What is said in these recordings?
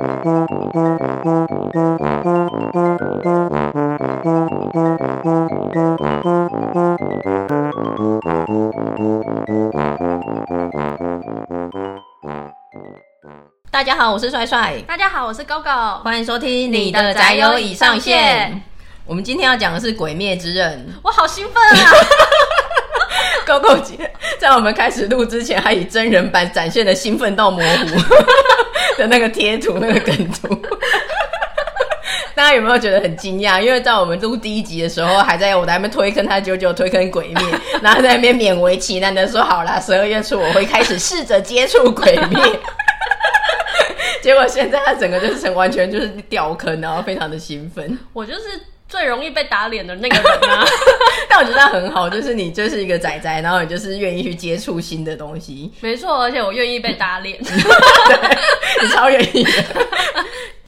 大家好，我是帅帅。大家好，我是 GoGo。欢迎收听你的宅友已上线。我们今天要讲的是《鬼灭之刃》，我好兴奋啊！GoGo 姐在我们开始录之前，还以真人版展现的兴奋到模糊的那个贴图、那个梗图。大家有没有觉得很惊讶？因为在我们录第一集的时候，还在我在那边推坑他九九推坑鬼灭，然后在那边勉为其难的说：“好啦，十二月初我会开始试着接触鬼灭。”结果现在他整个就是成完全就是掉坑，然后非常的兴奋。我就是。最容易被打脸的那个人啊，但我觉得很好，就是你就是一个仔仔，然后你就是愿意去接触新的东西。没错，而且我愿意被打脸，对，你超愿意的。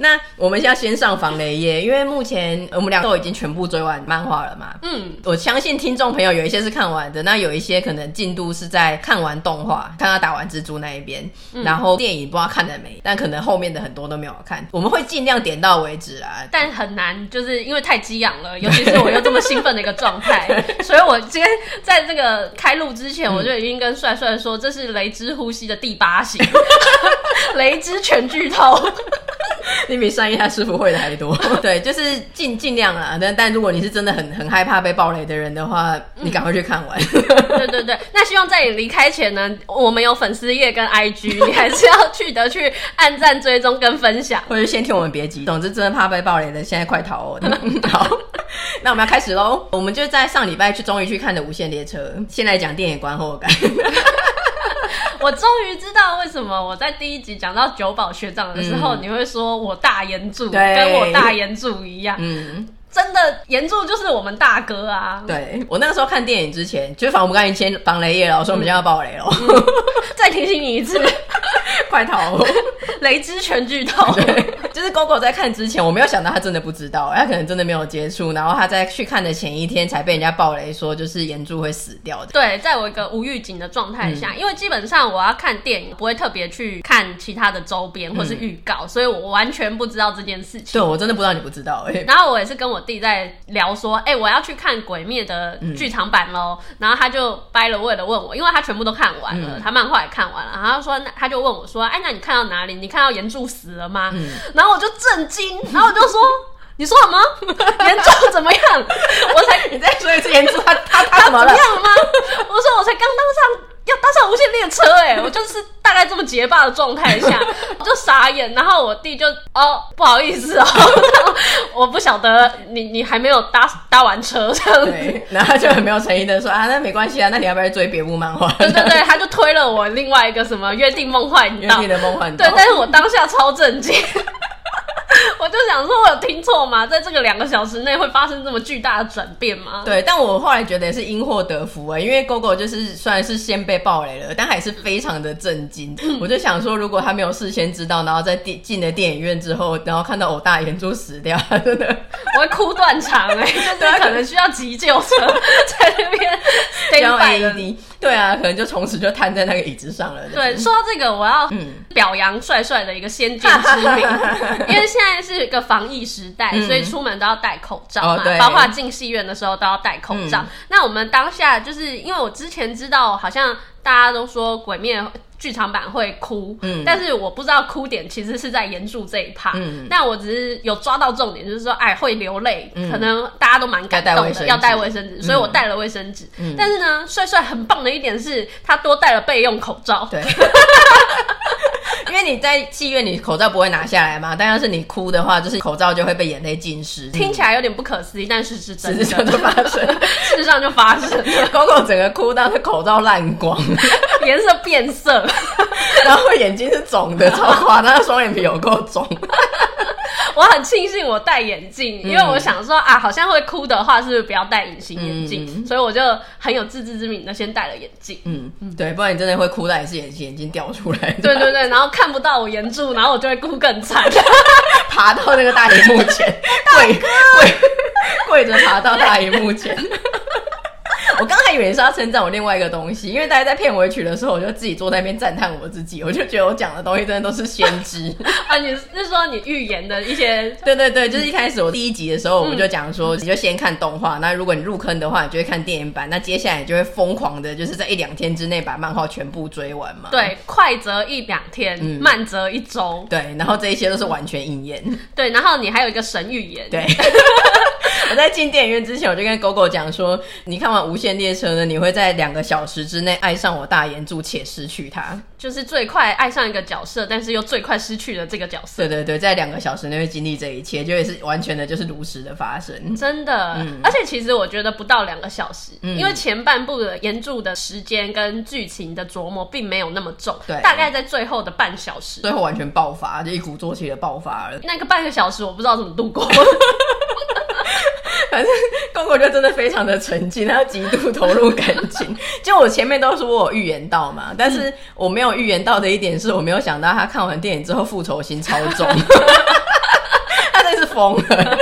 那我们现在先上防雷页，因为目前我们俩都已经全部追完漫画了嘛。嗯，我相信听众朋友有一些是看完的，那有一些可能进度是在看完动画，看他打完蜘蛛那一边，嗯、然后电影不知道看了没，但可能后面的很多都没有看。我们会尽量点到为止啊，但很难，就是因为太激昂了，尤其是我又这么兴奋的一个状态，所以我今天在这个开录之前，我就已经跟帅帅说，这是雷之呼吸的第八型，雷之全剧透。你比上一他师傅会的还多，对，就是尽尽量啦。但但如果你是真的很很害怕被暴雷的人的话，你赶快去看完。对对对，那希望在你离开前呢，我们有粉丝页跟 IG，你还是要记得去按赞、追踪跟分享，或者先听我们别急。总之，真的怕被暴雷的，现在快逃哦！好，那我们要开始喽。我们就在上礼拜去终于去看的《无限列车》，先来讲电影观后感。我终于知道为什么我在第一集讲到九保学长的时候，嗯、你会说我大岩柱跟我大岩柱一样。嗯，真的炎柱就是我们大哥啊。对，我那个时候看电影之前，就是防我们刚才先防雷耶了，我说我们家要爆雷了。再提醒你一次，快逃！雷之全剧透。就是 GoGo 在看之前，我没有想到他真的不知道，他可能真的没有接触，然后他在去看的前一天才被人家爆雷说，就是炎柱会死掉的。对，在我一个无预警的状态下，嗯、因为基本上我要看电影，不会特别去看其他的周边或是预告，嗯、所以我完全不知道这件事情。对，我真的不知道你不知道哎、欸。然后我也是跟我弟在聊说，哎、欸，我要去看《鬼灭》的剧场版喽。嗯、然后他就掰了味的问我，因为他全部都看完了，嗯、他漫画也看完了，然后他说，那他就问我说，哎，那你看到哪里？你看到岩柱死了吗？嗯、然后我就震惊，然后我就说，你说什么？严柱怎么样？我才你再说一次，炎柱他他他怎么了？样了吗？我说我才刚当上。要搭上无限列车哎、欸，我就是大概这么结巴的状态下，我就傻眼，然后我弟就哦不好意思哦，我不晓得你你还没有搭搭完车这样子，然后他就很没有诚意的说啊，那没关系啊，那你要不要追别部漫画？对对对，他就推了我另外一个什么约定梦幻岛，约定的梦幻岛，对，但是我当下超震惊。我就想说，我有听错吗？在这个两个小时内会发生这么巨大的转变吗？对，但我后来觉得也是因祸得福啊、欸，因为 GoGo 就是虽然是先被爆雷了，但还是非常的震惊。我就想说，如果他没有事先知道，然后在电进了电影院之后，然后看到偶大眼珠死掉，真的我会哭断肠哎，就是可能需要急救车 在那边要 AED。对啊，可能就从此就瘫在那个椅子上了。对，说到这个，我要表扬帅帅的一个先见之明，因为现在是一个防疫时代，嗯、所以出门都要戴口罩嘛，哦、包括进戏院的时候都要戴口罩。嗯、那我们当下就是因为我之前知道，好像大家都说鬼灭。剧场版会哭，嗯，但是我不知道哭点其实是在炎柱这一趴，嗯，但我只是有抓到重点，就是说，哎，会流泪，嗯、可能大家都蛮感动的，要带卫生纸，所以我带了卫生纸。嗯、但是呢，帅帅很棒的一点是，他多带了备用口罩，对。因为你在戏院你口罩不会拿下来嘛，但要是你哭的话，就是口罩就会被眼泪浸湿。听起来有点不可思议，但是是真的，事实上就发生，事实上就发生了。GoGo 整个哭到他口罩烂光，颜色变色，然后眼睛是肿的，超夸张，他的双眼皮有够肿。我很庆幸我戴眼镜，因为我想说啊，好像会哭的话，是不是不要戴隐形眼镜？嗯、所以我就很有自知之明的先戴了眼镜。嗯嗯，对，不然你真的会哭到也是眼睛眼睛掉出来。对对对，然后看不到我眼珠，然后我就会哭更惨，爬到那个大荧幕前，跪跪跪着爬到大荧幕前。我刚还以为你是要称赞我另外一个东西，因为大家在片尾曲的时候，我就自己坐在那边赞叹我自己，我就觉得我讲的东西真的都是先知 啊！你是说你预言的一些？对对对，就是一开始我第一集的时候，我们就讲说，你就先看动画，那如果你入坑的话，你就会看电影版，那接下来你就会疯狂的，就是在一两天之内把漫画全部追完嘛。对，快则一两天，嗯、慢则一周。对，然后这一些都是完全应验。对，然后你还有一个神预言。对。我在进电影院之前，我就跟狗狗讲说：“你看完《无限列车》呢，你会在两个小时之内爱上我大炎柱且失去他，就是最快爱上一个角色，但是又最快失去了这个角色。”对对对，在两个小时内会经历这一切，就也是完全的就是如实的发生。真的，嗯、而且其实我觉得不到两个小时，嗯、因为前半部的炎柱的时间跟剧情的琢磨并没有那么重，对，大概在最后的半小时，最后完全爆发，就一鼓作气的爆发了。那个半个小时，我不知道怎么度过。反正公公就真的非常的沉浸，他极度投入感情。就我前面都说我有预言到嘛，但是我没有预言到的一点是我没有想到他看完电影之后复仇心超重，他真是疯了，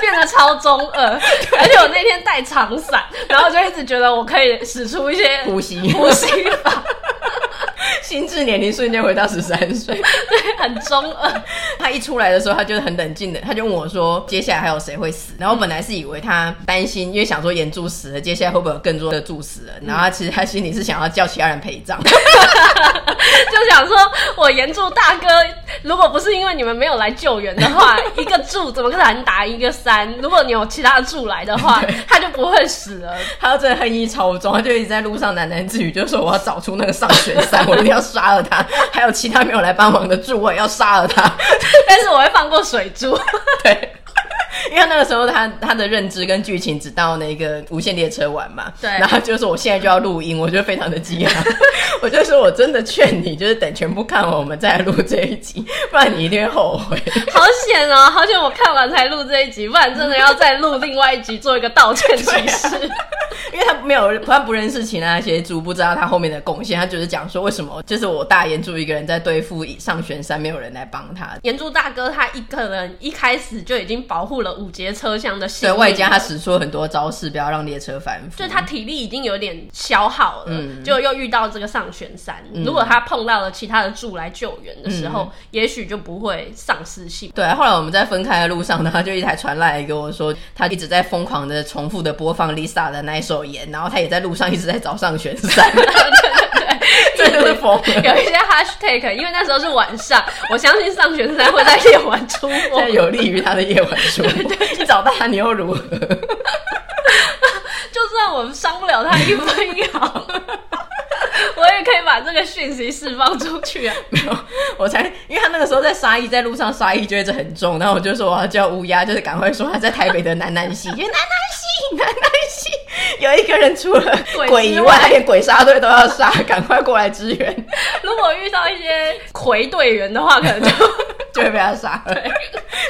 变得超中二。而且我那天带长伞，然后就一直觉得我可以使出一些呼吸呼吸法。心智年龄瞬间回到十三岁，对，很中二。他一出来的时候，他就是很冷静的，他就问我说：“接下来还有谁会死？”然后本来是以为他担心，因为想说炎柱死了，接下来会不会有更多的柱死了？然后他其实他心里是想要叫其他人陪葬，就想说我炎柱大哥，如果不是因为你们没有来救援的话，一个柱怎么可能打一个三？如果你有其他的柱来的话，他就不会死了。他就真的恨意超重，他就一直在路上喃喃自语，就说我要找出那个上弦三，我一定要。要杀了他，还有其他没有来帮忙的柱，我也要杀了他。但是我会放过水珠，对，因为那个时候他他的认知跟剧情只到那个无限列车玩嘛，对。然后就是我现在就要录音，我就非常的激昂，我就说我真的劝你，就是等全部看完我们再录这一集，不然你一定会后悔。好险哦，好险我看完才录这一集，不然真的要再录另外一集做一个道歉仪式。因为他没有，他不认识其他那些柱，不知道他后面的贡献。他就是讲说，为什么就是我大炎柱一个人在对付上玄山，没有人来帮他。炎柱大哥他一个人一开始就已经保护了五节车厢的对，外加他使出了很多招式，不要让列车翻覆。就他体力已经有点消耗了，嗯，就又遇到这个上悬山。嗯、如果他碰到了其他的柱来救援的时候，嗯、也许就不会丧失性。对，后来我们在分开的路上呢，他就一台传来给我说，他一直在疯狂的重复的播放 Lisa 的那一首。然后他也在路上一直在找上弦三，对对对，这就是疯了。有一些 hashtag，因为那时候是晚上，我相信上学生才会在夜晚出没，有利于他的夜晚出没。你找到他，你又如何？就算我们伤不了他一分一毫。可以把这个讯息释放出去啊！没有，我才因为他那个时候在沙溢，在路上沙溢就一直很重，然后我就说我要叫乌鸦，就是赶快说他在台北的南南西，因为南南西，南南西有一个人除了鬼以外，连鬼杀队都要杀，赶快过来支援。如果遇到一些魁队员的话，可能就 就会被他杀了，对，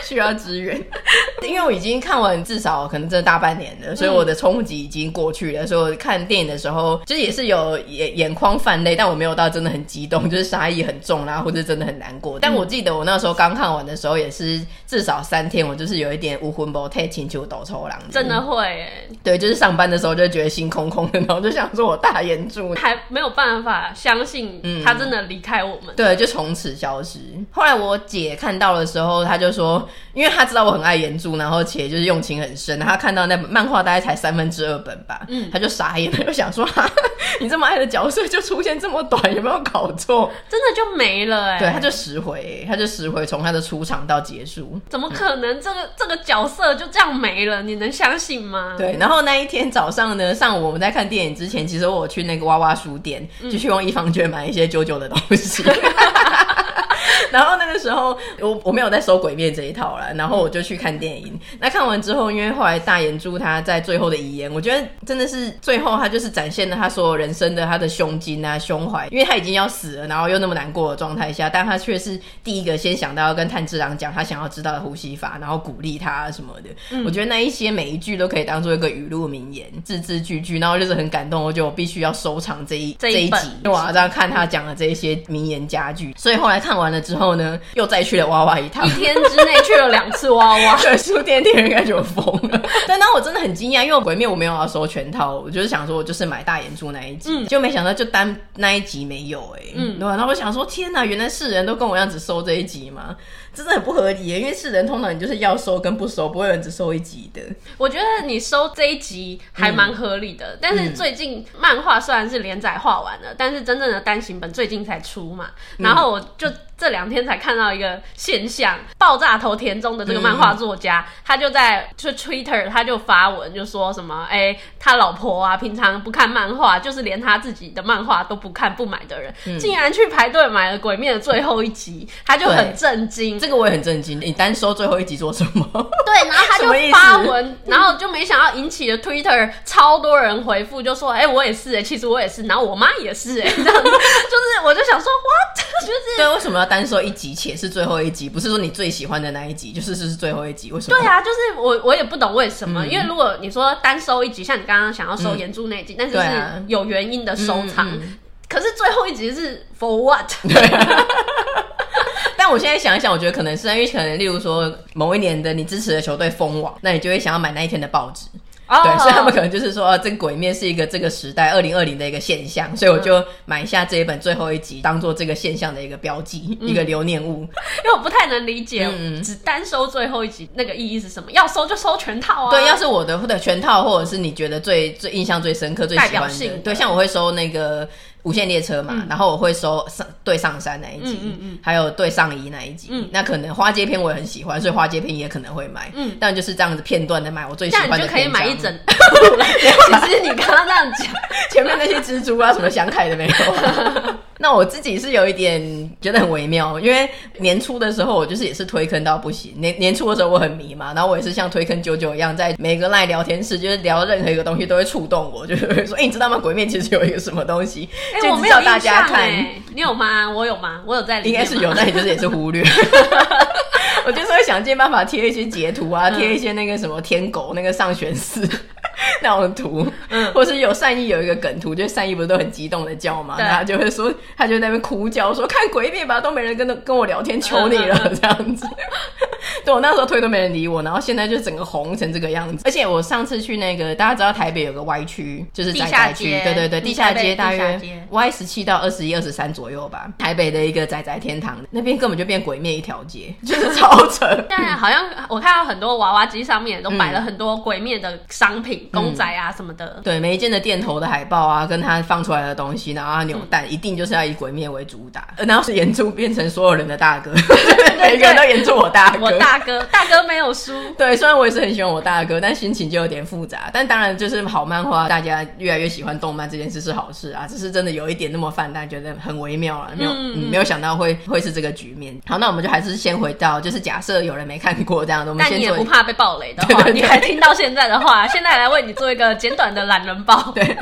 需要支援。因为我已经看完至少可能这大半年了，所以我的冲击已经过去了。所以我看电影的时候，就是也是有眼眼眶泛泪，但我没有到真的很激动，就是杀意很重啦，或者真的很难过。但我记得我那时候刚看完的时候，也是至少三天，我就是有一点无魂不太请求抖抽狼，真的会，对，就是上班的时候就觉得心空空的，然后就想说我大眼柱还没有办法相信他真的离开我们，嗯，对，就从此消失。后来我姐看到的时候，他就说，因为他知道我很爱原著，然后且就是用情很深，他看到那本漫画大概才三分之二本吧，嗯，他就傻眼了，就想说，哈，你这么爱的角色就出现这么短，有没有搞错？真的就没了哎，对，他就十回，他就十回从他的出场到结束，怎么可能？这个这个角色就这样没了？你能相信吗？对，然后那一天早上呢，上午我们在看电影之前，其实我去那个娃娃书店，就去用一方券买一些九九的东西。然后那个时候，我我没有在收鬼灭这一套了，然后我就去看电影。那看完之后，因为后来大眼珠他在最后的遗言，我觉得真的是最后他就是展现了他所有人生的他的胸襟啊、胸怀，因为他已经要死了，然后又那么难过的状态下，但他却是第一个先想到要跟炭治郎讲他想要知道的呼吸法，然后鼓励他什么的。嗯、我觉得那一些每一句都可以当做一个语录名言，字字句句，然后就是很感动。我觉得我必须要收藏这一这一，集，我要这样看他讲的这一些名言佳句。所以后来看完了之后呢，呢，又再去了娃娃一趟，一天之内去了两次娃娃。对，书店店员应该就疯了。但当我真的很惊讶，因为鬼灭我没有要收全套，我就是想说，我就是买大眼珠那一集，嗯、就没想到就单那一集没有哎、欸，嗯，对吧？然后我想说，天哪，原来世人都跟我一样只收这一集吗？真的很不合理耶，因为世人通常你就是要收跟不收，不会有人只收一集的。我觉得你收这一集还蛮合理的，嗯、但是最近漫画虽然是连载画完了，嗯、但是真正的单行本最近才出嘛，然后我就。这两天才看到一个现象，爆炸头田中的这个漫画作家，嗯、他就在就 Twitter，他就发文就说什么，哎，他老婆啊，平常不看漫画，就是连他自己的漫画都不看不买的人，嗯、竟然去排队买了《鬼灭》的最后一集，他就很震惊。这个我也很震惊，你单收最后一集做什么？对，然后他就 发文，然后就没想到引起了 Twitter 超多人回复，就说，哎，我也是，哎，其实我也是，然后我妈也是，哎，这样子，就是我就想说，what？就是对，为什么要？单说一集，且是最后一集，不是说你最喜欢的那一集，就是是最后一集，为什么？对啊，就是我我也不懂为什么，嗯、因为如果你说单收一集，像你刚刚想要收岩柱那一集，嗯、但是是有原因的收藏，可是最后一集是 for what？对、啊。但我现在想一想，我觉得可能是因为可能，例如说某一年的你支持的球队封王，那你就会想要买那一天的报纸。Oh, 对，所以他们可能就是说，这个鬼面是一个这个时代二零二零的一个现象，所以我就买下这一本最后一集，当做这个现象的一个标记，嗯、一个留念物。因为我不太能理解，嗯、只单收最后一集那个意义是什么？要收就收全套啊！对，要是我的或者全套，或者是你觉得最最印象最深刻、最喜欢的，对，像我会收那个。无限列车嘛，嗯、然后我会收上对上山那一集，嗯嗯嗯、还有对上衣那一集。嗯、那可能花街篇我也很喜欢，所以花街篇也可能会买。嗯，但就是这样子片段的买，我最喜欢的。那你就可以买一整。其实你刚刚这样讲，前面那些蜘蛛啊什么想凯的没有。那我自己是有一点觉得很微妙，因为年初的时候我就是也是推坑到不行。年年初的时候我很迷嘛，然后我也是像推坑九九一样，在每个赖聊天室，就是聊任何一个东西都会触动我，就是会说，哎、欸，你知道吗？鬼面其实有一个什么东西？哎、欸，我没有大家看，欸、你有吗？我有吗？我有在里面。应该是有，但你就是也是忽略。我就是会想尽办法贴一些截图啊，贴一些那个什么天狗那个上玄寺。那种图，嗯，或是有善意有一个梗图，就是善意不是都很激动的叫嘛，对他就会说，他就在那边哭叫说，看鬼灭吧，都没人跟跟我聊天，求你了这样子。对，我那时候推都没人理我，然后现在就整个红成这个样子。而且我上次去那个，大家知道台北有个 Y 区，就是宅宅区，对对对，地下街大约 Y 十七到二十一、二十三左右吧。台北的一个宅宅天堂，那边根本就变鬼灭一条街，就是超扯。但好像我看到很多娃娃机上面都摆了很多鬼灭的商品。公仔啊什么的，嗯、对，每一件的店头的海报啊，跟他放出来的东西，然后他扭蛋，嗯、一定就是要以鬼灭为主打，然后是演出变成所有人的大哥，每个人都演出我大哥，我大哥，大哥没有输。对，虽然我也是很喜欢我大哥，但心情就有点复杂。但当然，就是好漫画，大家越来越喜欢动漫这件事是好事啊，只是真的有一点那么泛滥，觉得很微妙啊，没有、嗯嗯、没有想到会会是这个局面。好，那我们就还是先回到，就是假设有人没看过这样的，我们先但你也不怕被暴雷的话，你还听到现在的话，现在来为你做一个简短的懒人包。对，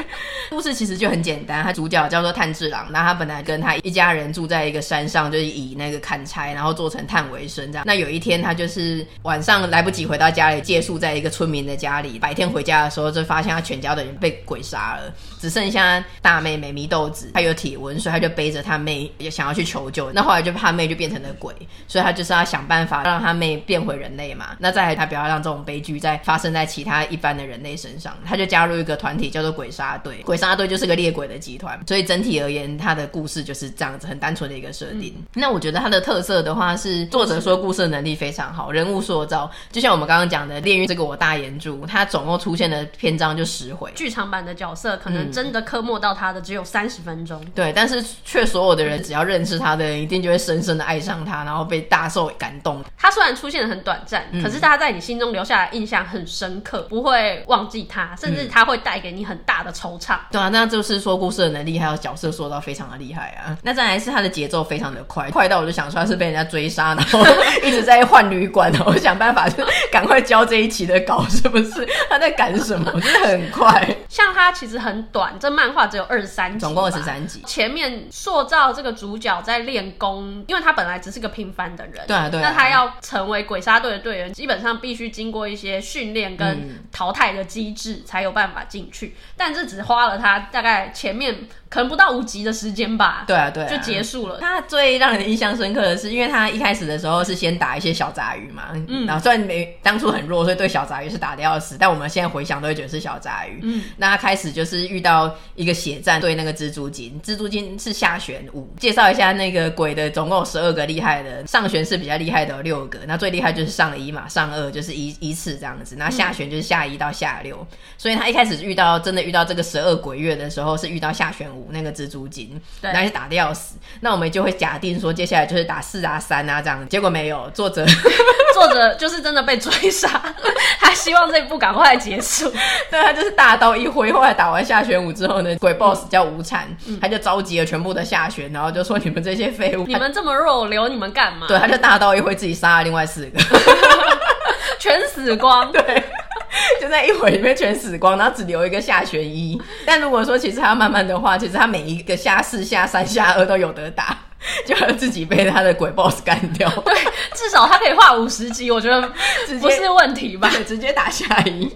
故事其实就很简单，他主角叫做炭治郎，那他本来跟他一家人住在一个山上，就是以那个砍柴然后做成炭为生这样。那有一天他就是晚上来不及回到家里，借宿在一个村民的家里。白天回家的时候，就发现他全家的人被鬼杀了，只剩下大妹妹祢豆子，她有体温，所以她就背着她妹也想要去求救。那后来就怕妹就变成了鬼，所以她就是要想办法让她妹变回人类嘛。那再来她不要让这种悲剧再发生在其他一般的人类身上，她就加入一个团体叫做鬼杀队。鬼杀队就是个猎鬼的集团，所以整体而言，她的故事就是这样子，很单纯的一个设定。嗯、那我觉得他的特色的话是作者说故事的能力非常好，人物塑造就像我们刚刚讲的《炼狱》这个我大炎柱，它总共出现的篇章就十回，剧场版的角色可能真的刻没到他的只有三十分钟。嗯、对，但是却所有的人只要认识他的人，一定就会深深的爱上他，然后被大受感动。他虽然出现的很短暂，嗯、可是他在你心中留下的印象很深刻，不会忘记他，甚至他会带给你很大的惆怅。对啊，那就是说故事的能力还有角色塑造非常的厉害啊。那再来是他的节奏非常的快，快到我就想说他是被人家追杀，然后 一直在换旅馆，然后想办法就赶快交这一期的稿，是不是？他在赶什么？就是很快。像他其实很短，这漫画只有二十三集，总共二十三集。前面塑造这个主角在练功，因为他本来只是个平凡的人，对啊对啊。那他要成为鬼杀队的队员，基本上必须经过一些训练跟淘汰的机制，才有办法进去。但这只花了他大概前面可能不到五集的时间吧。对啊，对啊，就结束了。他最让人印象深刻的是，因为他一开始的时候是先打一些小杂鱼嘛，嗯，然后虽然没当初很弱，所以对小杂鱼是打的要死，但我们现在回想都会觉得是小杂鱼。嗯，那他开始就是遇到一个血战，对那个蜘蛛精，蜘蛛精是下旋五。介绍一下那个鬼的，总共有十二个厉害的，上旋是比较厉害的有六个，那最厉害就是上一嘛，上二就是一一次这样子，那下旋就是下一到下六，嗯，所以他一开始遇到真的遇到这个十二鬼月的时候，是遇到下旋五那个蜘蛛精，对，那就打的要死，那我们就会假定说接下来就是打四啊三啊这样，结果没有，作者 作者就是真的被追杀，他希望这一部赶快结束，对，他就是大刀一挥，后来打完下旋舞之后呢，鬼 boss 叫无惨，嗯，他就召集了全部的下旋，然后就说你们这些废物，你们这么弱，我留你们干嘛？对，他就大刀一挥，自己杀了另外四个，全死光，对。就在一会里面全死光，然后只留一个下旋一。但如果说其实他慢慢的话，其实他每一个下四、下三、下二都有得打，就要自己被他的鬼 boss 干掉。对，至少他可以画五十集，我觉得不是问题吧？直接打下一，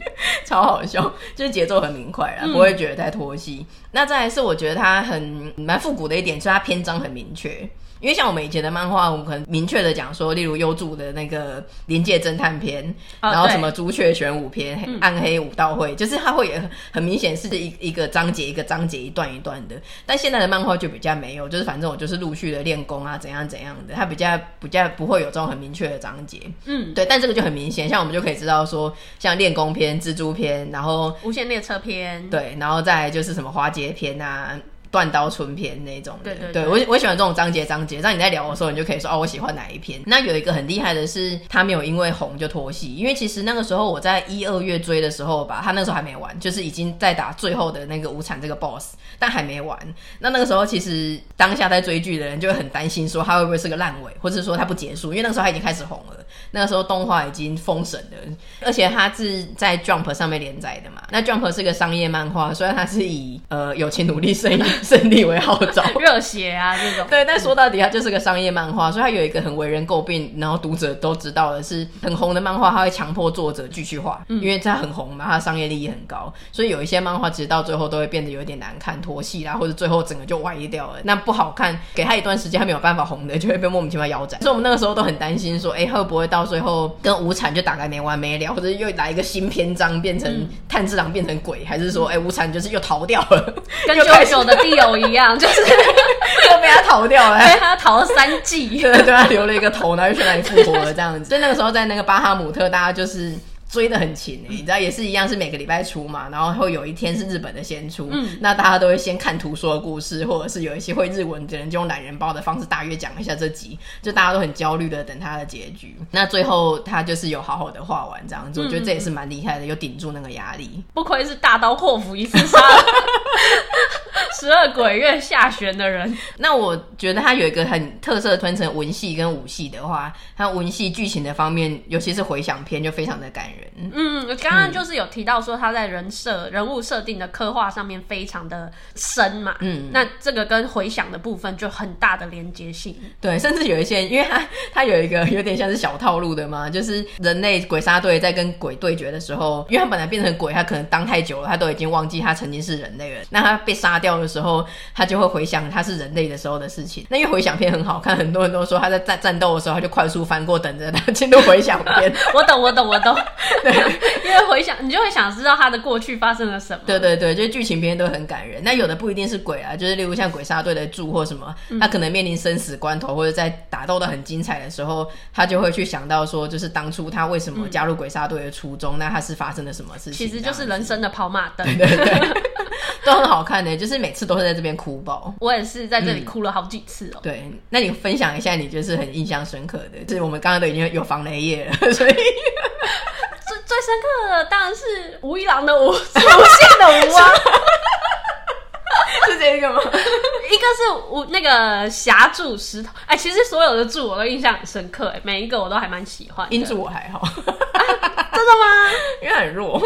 超好笑，就是节奏很明快啦，不会觉得太拖戏。嗯、那再来是我觉得他很蛮复古的一点，就是他篇章很明确。因为像我们以前的漫画，我们可能明确的讲说，例如优助的那个《临界侦探篇》，哦，然后什么《朱雀玄武篇》嗯、《暗黑武道会》，就是它会很很明显是一一个章节一个章节一段一段的。但现在的漫画就比较没有，就是反正我就是陆续的练功啊，怎样怎样的，它比较比较不会有这种很明确的章节。嗯，对。但这个就很明显，像我们就可以知道说，像练功篇、蜘蛛篇，然后无限列车篇，对，然后再就是什么花街篇啊。断刀春篇那种的，对对对，对我我喜欢这种章节章节，让你在聊的时候，你就可以说哦，我喜欢哪一篇。那有一个很厉害的是，他没有因为红就脱戏，因为其实那个时候我在一二月追的时候吧，他那个时候还没完，就是已经在打最后的那个无产这个 boss，但还没完。那那个时候其实当下在追剧的人就会很担心，说他会不会是个烂尾，或者说他不结束，因为那个时候他已经开始红了，那个时候动画已经封神了，而且他是在 Jump 上面连载的嘛。那 Jump 是个商业漫画，虽然它是以呃友情努力胜 胜利为号召，热血啊这种。对，但说到底，它就是个商业漫画，所以它有一个很为人诟病，然后读者都知道的是，很红的漫画，它会强迫作者继续画，嗯，因为它很红嘛，它的商业利益很高，所以有一些漫画其实到最后都会变得有点难看，拖戏啦，或者最后整个就歪掉了，那不好看。给他一段时间，他没有办法红的，就会被莫名其妙腰斩。所以我们那个时候都很担心，说，哎，会不会到最后跟无产就打个没完没了，或者又来一个新篇章，变成炭治郎变成鬼，还是说，哎，无产就是又逃掉了，跟 九九的地友一样，就是 又被他逃掉了，被他逃了三季，对对，他留了一个头，然后又去那里复活了这样子。所以那个时候在那个巴哈姆特，大家就是。追的很勤，你知道也是一样，是每个礼拜出嘛，然后会有一天是日本的先出，嗯，那大家都会先看图说的故事，或者是有一些会日文的人就用懒人包的方式大约讲一下这集，就大家都很焦虑的等他的结局。那最后他就是有好好的画完这样子，我觉得这也是蛮厉害的，有顶住那个压力。不愧是大刀阔斧一次杀了十二鬼月下旋的人。那我觉得他有一个很特色，分成文戏跟武戏的话，他文戏剧情的方面，尤其是回想篇就非常的感人。嗯，刚刚就是有提到说他在人设、嗯、人物设定的刻画上面非常的深嘛，嗯，那这个跟回想的部分就很大的连接性。对，甚至有一些，因为他他有一个有点像是小套路的嘛，就是人类鬼杀队在跟鬼对决的时候，因为他本来变成鬼，他可能当太久了，他都已经忘记他曾经是人类了。那他被杀掉的时候，他就会回想他是人类的时候的事情。那因为回想片很好看，很多人都说他在战战斗的时候，他就快速翻过，等着他进入回想片。我懂，我懂，我懂。对，因为回想你就会想知道他的过去发生了什么。对对对，就是剧情片都很感人。那有的不一定是鬼啊，就是例如像鬼杀队的柱或什么，他可能面临生死关头，或者在打斗的很精彩的时候，他就会去想到说，就是当初他为什么加入鬼杀队的初衷，那他是发生了什么事情？其实就是人生的跑马灯。对对对，都很好看的，就是每次都是在这边哭爆。我也是在这里哭了好几次哦。嗯、对，那你分享一下，你就是很印象深刻的，就是我们刚刚都已经有防雷液了，所以。最最深刻的当然是吴一郎的无无限的无啊，是 这个吗？一个是我那个霞柱石头，哎，其实所有的柱我都印象很深刻，哎，每一个我都还蛮喜欢。音柱我还好，啊、真的吗？因为很弱。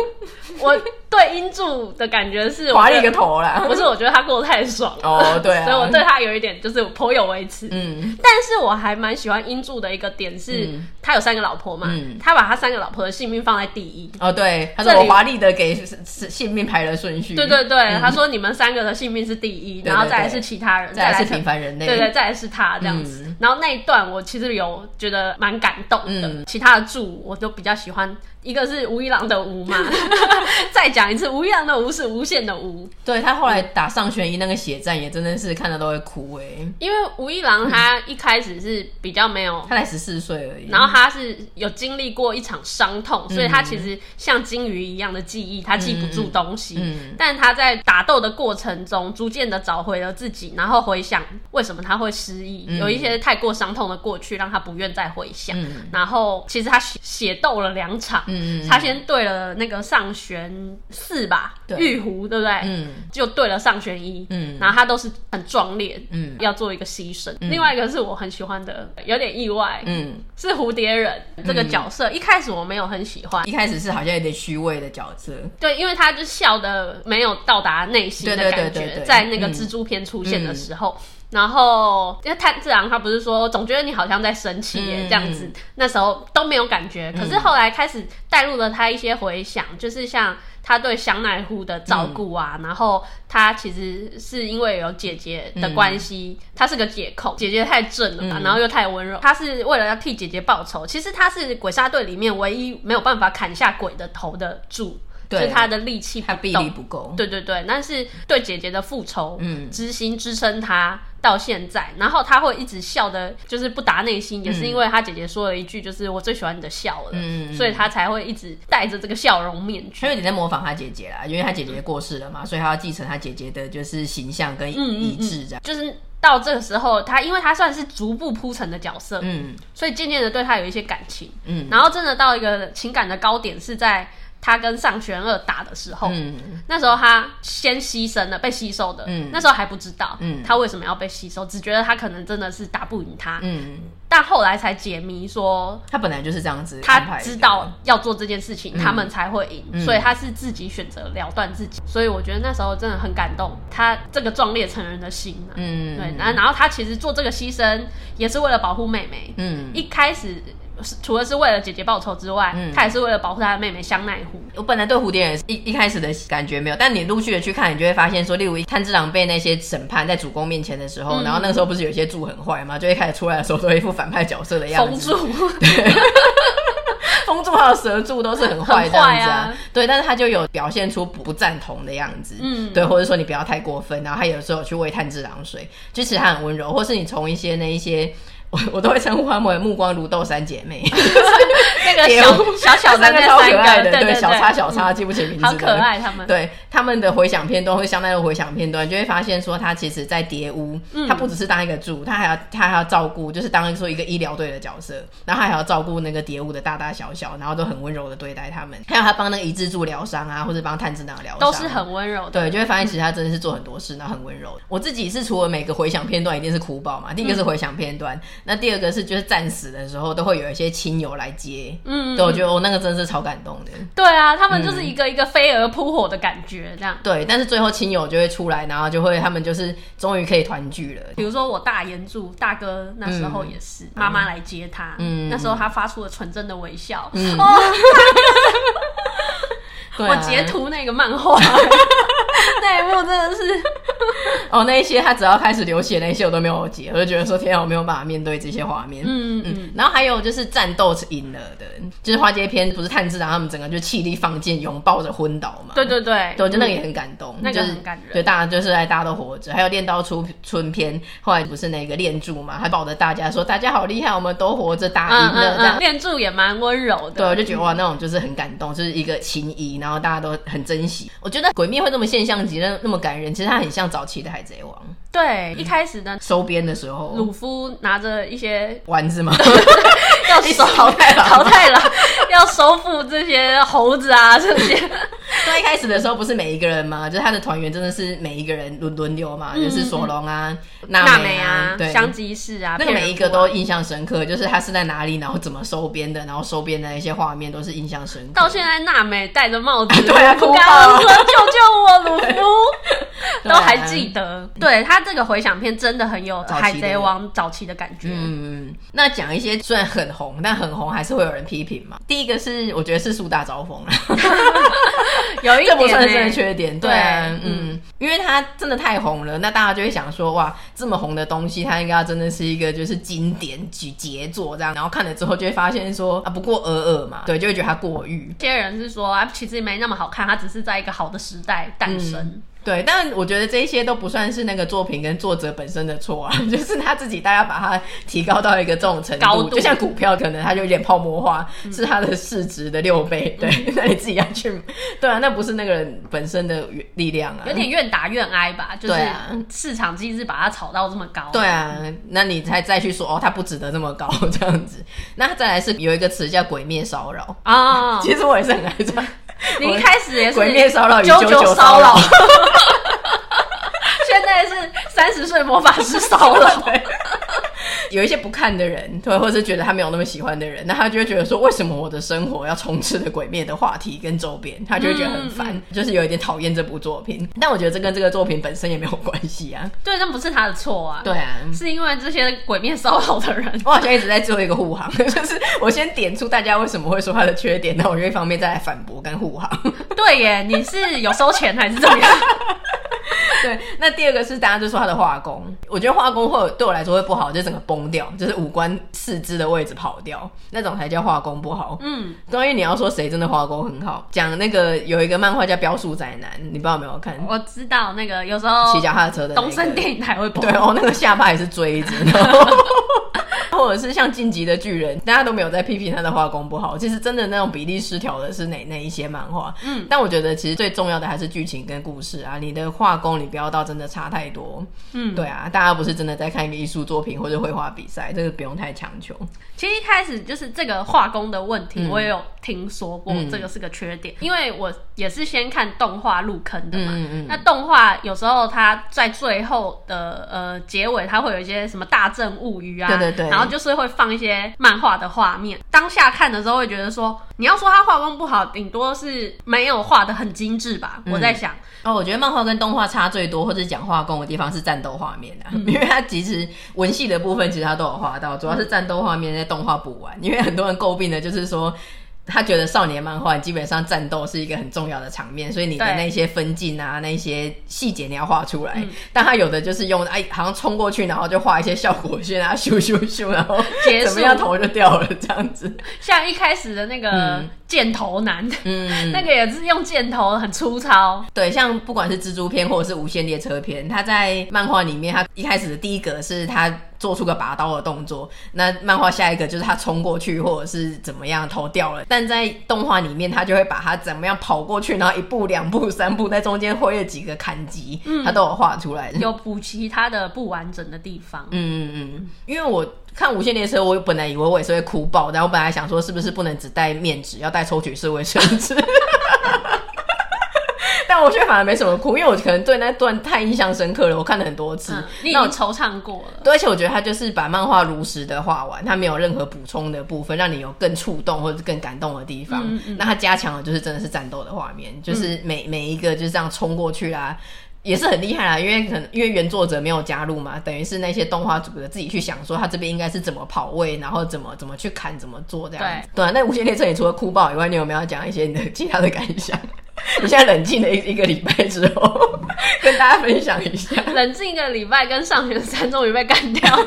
我对音柱的感觉是划了一个头啦，不是，我觉得他过得太爽了哦，对啊，所以我对他有一点就是颇有微词。嗯，但是我还蛮喜欢音柱的一个点是，他有三个老婆嘛，他把他三个老婆的性命放在第一。哦，对，他说我华丽的给性命排了顺序。对对对，他说你们三个的性命是第一，然后再来是其他人，再来是平凡人类，对对，再来是他这样子。然后那一段我其实有觉得蛮感动的，其他的柱我都比较喜欢。一个是吴一郎的吴嘛，再讲一次，吴一郎的吴是无限的无。对，他后来打上弦一那个血战也真的是看着都会哭哎，因为吴一郎他一开始是比较没有，他才十四岁而已，然后他是有经历过一场伤痛，所以他其实像金鱼一样的记忆，他记不住东西。嗯，但他在打斗的过程中，逐渐的找回了自己，然后回想为什么他会失忆，有一些太过伤痛的过去让他不愿再回想。然后其实他血血斗了两场。嗯，他先对了那个上弦四吧，玉壶对不对？嗯，就对了上弦一，嗯，然后他都是很壮烈，嗯，要做一个牺牲。另外一个是我很喜欢的，有点意外，嗯，是蝴蝶忍这个角色，一开始我没有很喜欢，一开始是好像有点虚伪的角色，对，因为他就笑的没有到达内心的感觉，在那个蜘蛛篇出现的时候。然后，因为炭治郎他不是说总觉得你好像在生气耶，这样子，那时候都没有感觉。可是后来开始带入了他一些回想，就是像他对香奈乎的照顾啊，然后他其实是因为有姐姐的关系，他是个姐控，姐姐太正了吧，然后又太温柔，他是为了要替姐姐报仇。其实他是鬼杀队里面唯一没有办法砍下鬼的头的柱。是他的力气，他臂力不够。对对对，但是对姐姐的复仇嗯之心支撑他到现在。然后他会一直笑的，就是不达内心，也是因为他姐姐说了一句，就是我最喜欢你的笑了，所以他才会一直带着这个笑容面具。他有点在模仿他姐姐啦，因为他姐姐过世了嘛，所以他要继承他姐姐的就是形象跟意志这样。就是到这个时候，他因为他算是逐步铺陈的角色，嗯，所以渐渐的对他有一些感情，嗯，然后真的到一个情感的高点是在。他跟上弦二打的时候，嗯、那时候他先牺牲了，被吸收的。嗯、那时候还不知道，他为什么要被吸收，只觉得他可能真的是打不赢他。嗯、但后来才解谜说，他本来就是这样子，他知道要做这件事情，嗯、他们才会赢，嗯、所以他是自己选择了断自己。所以我觉得那时候真的很感动，他这个壮烈成人的心、啊。嗯，对，然然后他其实做这个牺牲也是为了保护妹妹。嗯，一开始。除了是为了姐姐报仇之外，嗯、他也是为了保护他的妹妹香奈乎。我本来对蝴蝶人一一开始的感觉没有，但你陆续的去看，你就会发现说，例如炭治郎被那些审判在主公面前的时候，嗯、然后那个时候不是有些柱很坏嘛，就一开始出来的时候都一副反派角色的样子。封柱，对，风柱还有蛇柱都是很坏的样子啊。啊对，但是他就有表现出不赞同的样子，嗯，对，或者说你不要太过分，然后他有时候去喂炭治郎水，就其实他很温柔，或是你从一些那一些。我都会称呼他们为目光如豆三姐妹，那个 小小小的那超可爱的，对小叉小叉记不起名字，好可爱他们。对他们的回响片段会相当于回响片段，就会发现说他其实，在蝶屋，他不只是当一个住，他还要他还要照顾，就是当做一个医疗队的角色，然后他还要照顾那个蝶屋的大大小小，然后都很温柔的对待他们，还有他帮那个伊之助疗伤啊，或者帮炭治郎疗伤，都是很温柔的。对，就会发现其实他真的是做很多事，然后很温柔。我自己是除了每个回响片段一定是哭爆嘛，第一个是回响片段，那第二个是就是。战死的时候都会有一些亲友来接，嗯，对，我觉得我那个真的是超感动的。对啊，他们就是一个一个飞蛾扑火的感觉，这样。对，但是最后亲友就会出来，然后就会他们就是终于可以团聚了。比如说我大岩柱大哥那时候也是妈妈来接他，嗯，那时候他发出了纯真的微笑。哦，我截图那个漫画，那一幕真的是。哦，那一些他只要开始流血，那一些我都没有解，我就觉得说天啊，我没有办法面对这些画面。嗯嗯，嗯。然后还有就是战斗是赢了的，就是花街篇不是炭治郎他们整个就气力放尽，拥抱着昏倒嘛。对对对，对，我觉得那个也很感动，那个很感人。对，大家就是大家都活着。还有练刀出春篇，后来不是那个练柱嘛，还抱着大家说大家好厉害，我们都活着，打赢了。这样练柱也蛮温柔的。对，我就觉得哇，那种就是很感动，就是一个情谊，然后大家都很珍惜。我觉得鬼灭会那么现象级，那那么感人，其实它很像早期的海贼王。对，一开始呢，收编的时候，鲁夫拿着一些丸子嘛，要收淘汰了，淘汰了，要收复这些猴子啊，这些最一开始的时候不是每一个人吗？就是他的团员真的是每一个人轮轮流嘛，嗯、就是索隆啊、娜美啊、对，香吉士啊，那个每一个都印象深刻。就是他是在哪里，然后怎么收编的，然后收编的一些画面都是印象深刻。到现在，娜美戴着帽子，对啊，哭爆了，救救我，鲁夫，都还记得。对他这个回想片真的很有海贼王早期的感觉。嗯，那讲一些虽然很红，但很红还是会有人批评嘛。第一个是我觉得是树大招风了，有一点、欸、这不算是缺点。对，嗯，嗯，因为它真的太红了，那大家就会想说，哇，这么红的东西，它应该真的是一个就是经典举杰作这样。然后看了之后就会发现说啊，不过尔尔嘛，对，就会觉得它过誉。有些人是说啊，其实没那么好看，它只是在一个好的时代诞生。嗯对，但我觉得这些都不算是那个作品跟作者本身的错啊，就是他自己，大家把它提高到一个这种程度，度就像股票，可能它就有点泡沫化，嗯、是它的市值的六倍。对，嗯、那你自己要去，对啊，那不是那个人本身的力量啊，有点愿打愿挨吧，就是市场机制把它炒到这么高。对啊，那你才再去说哦，它不值得这么高 这样子。那再来是有一个词叫“鬼灭骚扰”啊，其实我也是很爱这样。你一开始也是鬼面骚扰与九九骚扰，现在是三十岁魔法师骚扰。有一些不看的人，对，或者是觉得他没有那么喜欢的人，那他就会觉得说，为什么我的生活要充斥着鬼灭的话题跟周边？他就会觉得很烦，嗯嗯、就是有一点讨厌这部作品。但我觉得这跟这个作品本身也没有关系啊。对，那不是他的错啊。对啊，是因为这些鬼灭骚扰的人。我好像一直在做一个护航，就是我先点出大家为什么会说他的缺点，那我就一方面再来反驳跟护航。对耶，你是有收钱还是怎么样？对，那第二个是大家就说他的画工，我觉得画工会对我来说会不好，就整个崩掉，就是五官四肢的位置跑掉，那种才叫画工不好。嗯，关于你要说谁真的画工很好，讲那个有一个漫画叫《标速宅男》，你不知道有没有看？我知道那个有时候骑脚踏车的、那个，东森电影台会播。对哦，那个下巴也是锥着。或者是像晋级的巨人，大家都没有在批评他的画工不好。其实真的那种比例失调的是哪那一些漫画？嗯，但我觉得其实最重要的还是剧情跟故事啊。你的画工你不要到真的差太多。嗯，对啊，大家不是真的在看一个艺术作品或者绘画比赛，这个不用太强求。其实一开始就是这个画工的问题，我也有听说过，这个是个缺点。嗯、因为我也是先看动画入坑的嘛。嗯嗯。那动画有时候它在最后的呃结尾，它会有一些什么大正物语啊，对对对，然后。就是会放一些漫画的画面，当下看的时候会觉得说，你要说他画工不好，顶多是没有画的很精致吧。嗯、我在想，哦，我觉得漫画跟动画差最多或者讲画工的地方是战斗画面啊，嗯、因为它其实文戏的部分其实它都有画到，主要是战斗画面在动画补完。因为很多人诟病的就是说。他觉得少年漫画基本上战斗是一个很重要的场面，所以你的那些分镜啊、那些细节你要画出来。嗯、但他有的就是用哎，好像冲过去，然后就画一些效果线啊，咻咻咻，然后 怎么样头就掉了这样子。像一开始的那个。嗯箭头男，嗯，那个也是用箭头很粗糙。对，像不管是蜘蛛片或者是无限列车片，他在漫画里面，他一开始的第一格是他做出个拔刀的动作，那漫画下一个就是他冲过去或者是怎么样头掉了，但在动画里面，他就会把他怎么样跑过去，然后一步两步三步，在中间挥了几个砍击，嗯，他都有画出来，有补齐他的不完整的地方。嗯嗯嗯，因为我。看无限列车，我本来以为我也是会哭爆，然后我本来想说是不是不能只带面纸，要带抽取式卫生纸，但我却反而没什么哭，因为我可能对那段太印象深刻了，我看了很多次，嗯、你已经惆怅过了。对，而且我觉得他就是把漫画如实的画完，他没有任何补充的部分，让你有更触动或者更感动的地方。嗯嗯，那他加强的就是真的是战斗的画面，就是每每一个就是这样冲过去啦。也是很厉害啦，因为可能因为原作者没有加入嘛，等于是那些动画组的自己去想说他这边应该是怎么跑位，然后怎么怎么去砍，怎么做这样。对对啊，那无限列车你除了哭爆以外，你有没有要讲一些你的其他的感想？你现在冷静了一一个礼拜之后，跟大家分享一下。冷静一个礼拜，跟上弦三终于被干掉。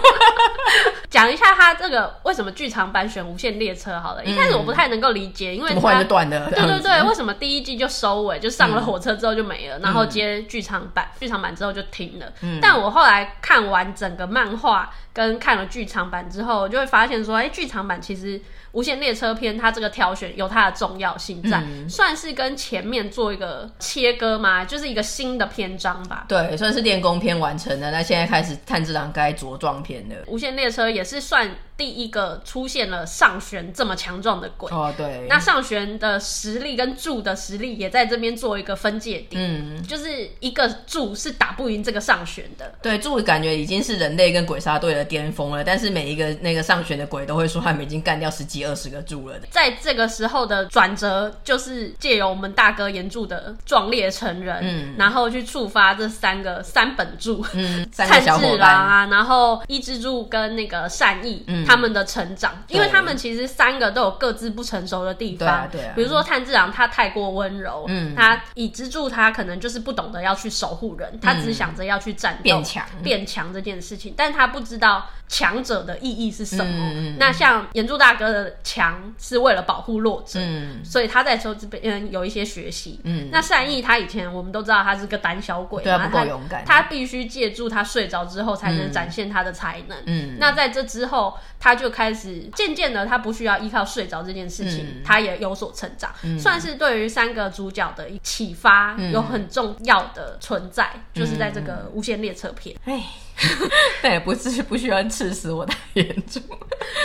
讲一下他这个为什么剧场版选无限列车好了。嗯、一开始我不太能够理解，因为换就断的。对对对，为什么第一季就收尾，就上了火车之后就没了，嗯、然后接剧场版，剧场版之后就停了。嗯、但我后来看完整个漫画跟看了剧场版之后，我就会发现说，哎，剧场版其实。无限列车篇，它这个挑选有它的重要性在，嗯、算是跟前面做一个切割嘛，就是一个新的篇章吧。对，算是练功篇完成的，那现在开始炭治郎该茁壮篇了。无限列车也是算第一个出现了上弦这么强壮的鬼。哦，对。那上弦的实力跟柱的实力也在这边做一个分界点。嗯，就是一个柱是打不赢这个上弦的。对，柱感觉已经是人类跟鬼杀队的巅峰了，但是每一个那个上弦的鬼都会说他们已经干掉十几二十个柱了。在这个时候的转折，就是借由我们大哥炎柱的壮烈成人，嗯，然后去触发这三个三本柱，嗯，炭治郎啊，然后一之柱跟那个善意，嗯，他们的成长，因为他们其实三个都有各自不成熟的地方，对啊，对啊，比如说炭治郎他太过温柔，嗯，他以之助他可能就是不懂得要去守护人，他只想着要去战斗变强。变强这件事情，但他不知道强者的意义是什么。嗯、那像炎柱大哥的强是为了保护弱者，嗯，所以他在说这边有一些学习，嗯，那善意他以前我们都知道他是个胆小鬼，对啊，不够勇敢，他必须借助他睡着之后才能展现他的才能，嗯，那在这之后他就开始渐渐的他不需要依靠睡着这件事情，嗯、他也有所成长，嗯、算是对于三个主角的启发有很重要的存在，嗯、就是在这个无限列车篇，哎。但也不是不需要刺死我的炎柱。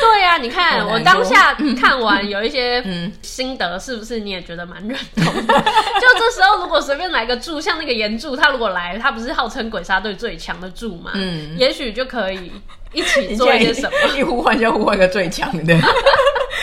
对呀、啊，你看我当下看完有一些心得，是不是你也觉得蛮认同的？就这时候，如果随便来个柱，像那个岩柱，他如果来，他不是号称鬼杀队最强的柱嘛？嗯，也许就可以一起做一些什么，一呼唤就呼唤个最强的。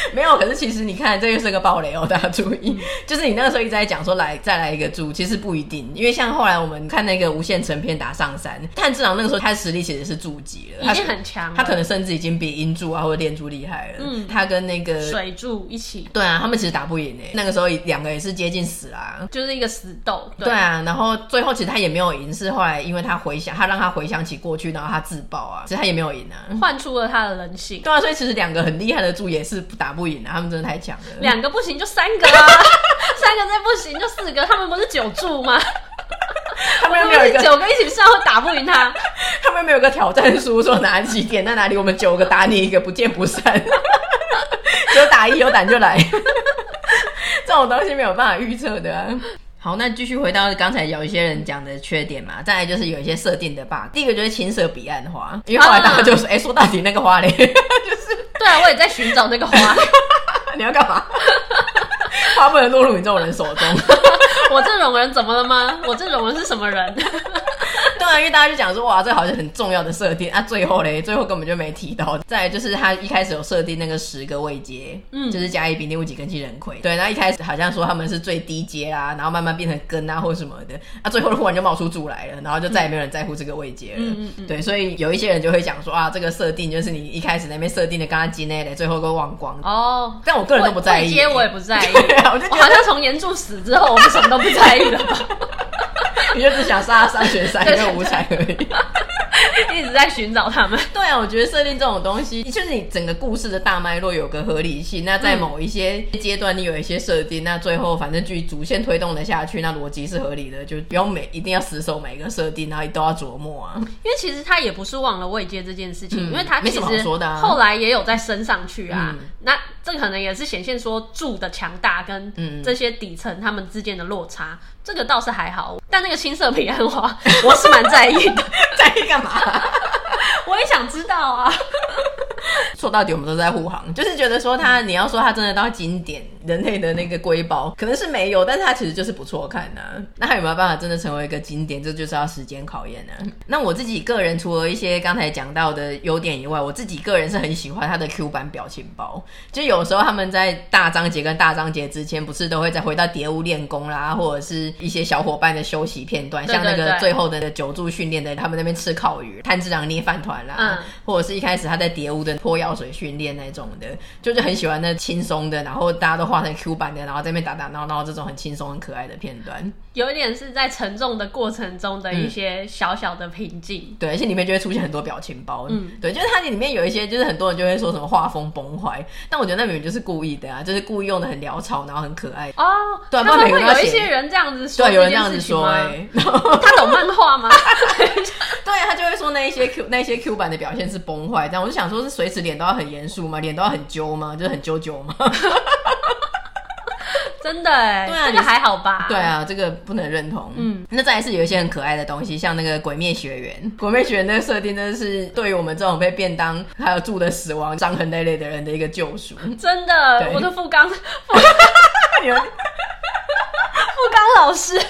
没有，可是其实你看，这又是个暴雷哦，大家注意。就是你那个时候一直在讲说来再来一个柱，其实不一定，因为像后来我们看那个无限城片打上山，炭治郎那个时候他的实力其实是柱级了，已经很强，他可能甚至已经比音柱啊或者炼柱厉害了。嗯，他跟那个水柱一起，对啊，他们其实打不赢诶。那个时候两个也是接近死啦，就是一个死斗。对，对啊，然后最后其实他也没有赢，是后来因为他回想，他让他回想起过去，然后他自爆啊，其实他也没有赢啊，换出了他的人性。对啊，所以其实两个很厉害的柱也是打不赢的，他们真的太强了。两个不行就三个啊，三个再不行就四个，他们不是九柱吗？他们又没有一个九个一起上会打不赢他，他们没有一个挑战书说哪几点在哪里，我们九个打你一个不见不散，有打一有胆就来，这种东西没有办法预测的啊。好，那继续回到刚才有一些人讲的缺点嘛，再来就是有一些设定的 bug。第一个就是青色彼岸花，因为后来大家就说，哎、啊欸，说到底那个花嘞，就是对啊，我也在寻找这个花，你要干嘛？花不能落入你这种人手中。我这种人怎么了吗？我这种人是什么人？对啊，因为大家就讲说，哇，这好像很重要的设定啊，最后嘞，最后根本就没提到。再来就是他一开始有设定那个十个位阶，嗯，就是甲乙丙丁戊己庚辛壬癸。对，那一开始好像说他们是最低阶啊，然后慢慢变成根啊或什么的，啊，最后忽然就冒出柱来了，然后就再也没有人在乎这个位阶了。对，所以有一些人就会讲说啊，这个设定就是你一开始那边设定的刚刚金内的，最后都忘光哦。但我个人都不在意，位阶我也不在意。我好像从炎柱死之后，我们什么都不在意了吧。你就只想杀三选三个五彩而已，一直在寻找他们。对啊，我觉得设定这种东西，就是你整个故事的大脉络有个合理性。那在某一些阶段，你有一些设定，那最后反正剧主线推动的下去，那逻辑是合理的，就不用每一定要死守每一个设定，然后都要琢磨啊。因为其实他也不是忘了未接这件事情，嗯、因为他其实后来也有在升上去啊。嗯、那这可能也是显现说柱的强大跟这些底层他们之间的落差。这个倒是还好，但那个青色彼岸花，我是蛮在意的。在意干嘛？我也想知道啊。说到底，我们都在护航，就是觉得说他，你要说他真的到经典人类的那个瑰宝，可能是没有，但是他其实就是不错看呐、啊。那他有没有办法真的成为一个经典？这就是要时间考验呢、啊。那我自己个人，除了一些刚才讲到的优点以外，我自己个人是很喜欢他的 Q 版表情包。就有时候他们在大章节跟大章节之间，不是都会再回到蝶屋练功啦，或者是一些小伙伴的休息片段，像那个最后的久住训练的，他们那边吃烤鱼，炭治郎捏饭团啦，嗯、或者是一开始他在蝶屋的泼药水训练那种的，就是很喜欢那轻松的，然后大家都画成 Q 版的，然后在那边打打闹闹这种很轻松很可爱的片段。有一点是在沉重的过程中的一些小小的平静、嗯，对，而且里面就会出现很多表情包，嗯，对，就是它里面有一些，就是很多人就会说什么画风崩坏，但我觉得那明明就是故意的啊，就是故意用的很潦草，然后很可爱哦。对，他们会有一些人这样子说，对，有人这样子说、欸，哎，他懂漫画吗？对，他就会说那一些 Q 那一些 Q 版的表现是崩坏，这样我就想说，是随时脸都要很严肃吗？脸都要很揪吗？就是很揪揪吗？真的哎，对啊，这个还好吧？对啊，这个不能认同。嗯，那再来是有一些很可爱的东西，像那个鬼灭学园，鬼灭学园那个设定真的是对于我们这种被便当还有住的死亡伤痕累累的人的一个救赎。真的，我的富冈，富冈老师看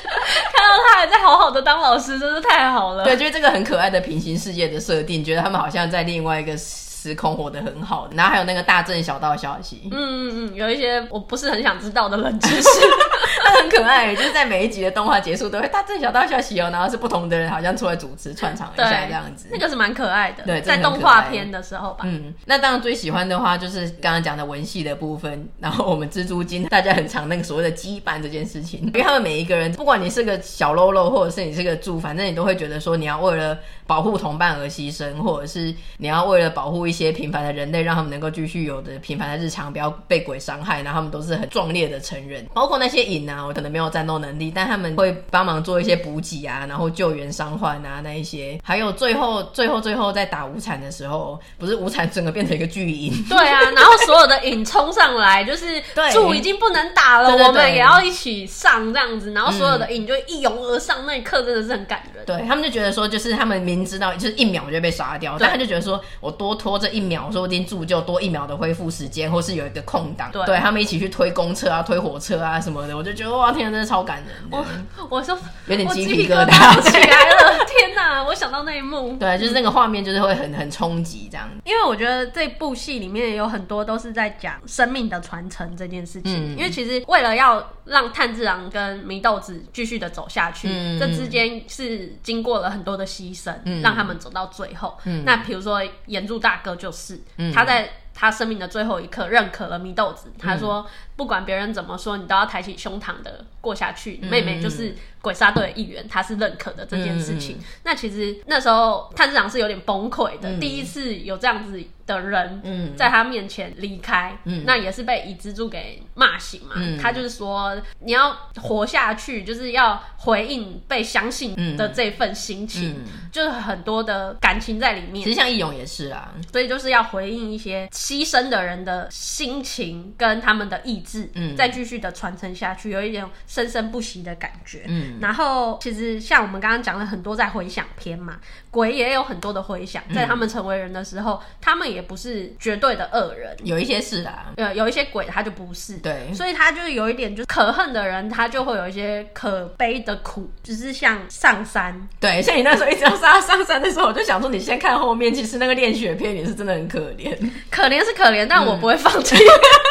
到他还在好好的当老师，真是太好了。对，就是这个很可爱的平行世界的设定，觉得他们好像在另外一个。时空活得很好，然后还有那个大正小道消息，嗯嗯嗯，有一些我不是很想知道的冷知识，它很可爱，就是在每一集的动画结束都会大正小道消息哦，然后是不同的人好像出来主持串场一下这样子，那个是蛮可爱的，对，在动画片的时候吧，嗯，那当然最喜欢的话就是刚刚讲的文戏的部分，然后我们蜘蛛精大家很常那个所谓的羁绊这件事情，因为他们每一个人，不管你是个小喽啰，或者是你是个猪，反正你都会觉得说你要为了保护同伴而牺牲，或者是你要为了保护一些平凡的人类。让他们能够继续有的平凡的日常，不要被鬼伤害。然后他们都是很壮烈的成人，包括那些影啊，我可能没有战斗能力，但他们会帮忙做一些补给啊，然后救援伤患啊那一些。还有最后最后最后在打无惨的时候，不是无惨整个变成一个巨影。对啊，然后所有的影冲上来，就是柱已经不能打了，我们也要一起上这样子。然后所有的影就一拥而上，那一刻真的是很感人。对，他们就觉得说，就是他们明知道就是一秒就被杀掉，对但他就觉得说我多拖这一秒说不定。助就多一秒的恢复时间，或是有一个空档，对，对他们一起去推公车啊、推火车啊什么的，我就觉得哇，天啊，真的超感人。我我说有点鸡皮疙瘩起来了，天哪！我想到那一幕，对，就是那个画面，就是会很很冲击这样。因为我觉得这部戏里面有很多都是在讲生命的传承这件事情。嗯、因为其实为了要让炭治郎跟祢豆子继续的走下去，嗯、这之间是经过了很多的牺牲，嗯、让他们走到最后。嗯、那比如说岩柱大哥就是。嗯他在他生命的最后一刻认可了米豆子，他说不管别人怎么说，你都要抬起胸膛的过下去。妹妹就是鬼杀队的一员，他是认可的这件事情。那其实那时候探长是有点崩溃的，第一次有这样子的人在他面前离开，嗯。那也是被伊之助给骂醒嘛。他就是说你要活下去，就是要回应被相信的这份心情，就是很多的感情在里面。其实像义勇也是啊，所以就是要回应一些牺牲的人的心情跟他们的意志，嗯，再继续的传承下去，有一点生生不息的感觉，嗯。然后其实像我们刚刚讲了很多在回响篇嘛，鬼也有很多的回响，在他们成为人的时候，他们也不是绝对的恶人，有一些是啊，呃，有一些鬼他就不是，对，所以他就是有一点就是可恨的人，他就会有一些可悲的苦，就是像上山，对，像你那时候一直要杀上山的时候，我就想说你先看后面，其实那个练血片也是真的很可怜，可怜是可怜。但我不会放弃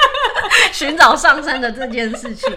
寻找上山的这件事情。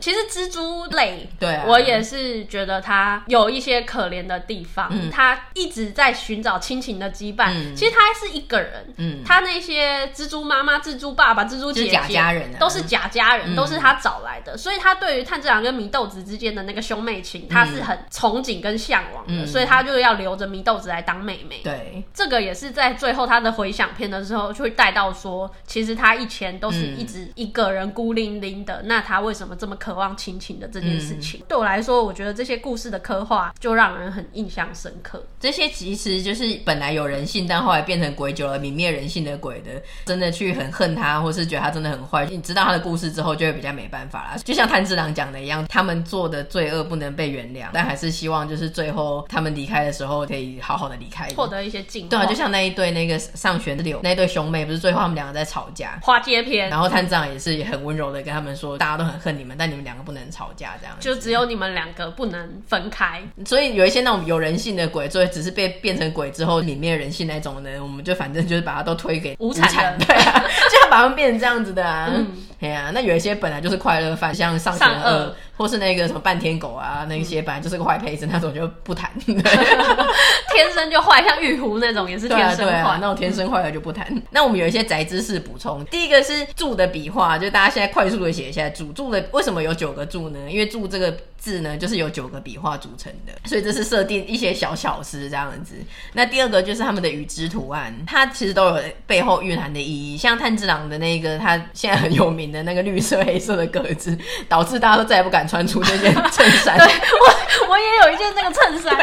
其实蜘蛛类，对、啊，我也是觉得他有一些可怜的地方。嗯、他一直在寻找亲情的羁绊。嗯、其实他还是一个人。嗯，他那些蜘蛛妈妈、蜘蛛爸爸、蜘蛛姐姐，假家人啊、都是假家人，嗯、都是他找来的。所以他对于炭治郎跟祢豆子之间的那个兄妹情，他是很憧憬跟向往的。嗯、所以他就要留着祢豆子来当妹妹。对，这个也是在最后他的回想片的时候就会带到说，其实他以前都是一直一个人孤零零的。嗯、那他为什么这么渴望亲情的这件事情，嗯、对我来说，我觉得这些故事的刻画就让人很印象深刻。这些其实就是本来有人性，但后来变成鬼，久了泯灭人性的鬼的，真的去很恨他，或是觉得他真的很坏。你知道他的故事之后，就会比较没办法啦。就像炭治郎讲的一样，他们做的罪恶不能被原谅，但还是希望就是最后他们离开的时候，可以好好的离开，获得一些进步。对啊，就像那一对那个上弦柳那对兄妹，不是最后他们两个在吵架，花街篇，然后炭治郎也是很温柔的跟他们说，大家都很恨你们，但你们两个不能吵架，这样就只有你们两个不能分开。所以有一些那种有人性的鬼，所以只是被变成鬼之后泯灭人性那种呢，我们就反正就是把它都推给无产的，对啊，就要把它们变成这样子的啊。嗯，哎呀、啊，那有一些本来就是快乐犯，像上弦二。或是那个什么半天狗啊，那些本来就是个坏胚子，那种就不谈。天生就坏，像玉壶那种也是天生坏，对啊，啊，那种天生坏了就不谈。嗯、那我们有一些宅知识补充，第一个是住的笔画，就大家现在快速的写一下住住的为什么有九个柱呢？因为住这个字呢，就是由九个笔画组成的，所以这是设定一些小巧思这样子。那第二个就是他们的羽枝图案，它其实都有背后蕴含的意义。像炭治郎的那个，他现在很有名的那个绿色黑色的格子，导致大家都再也不敢穿出这件衬衫。对，我我也有一件那个衬衫，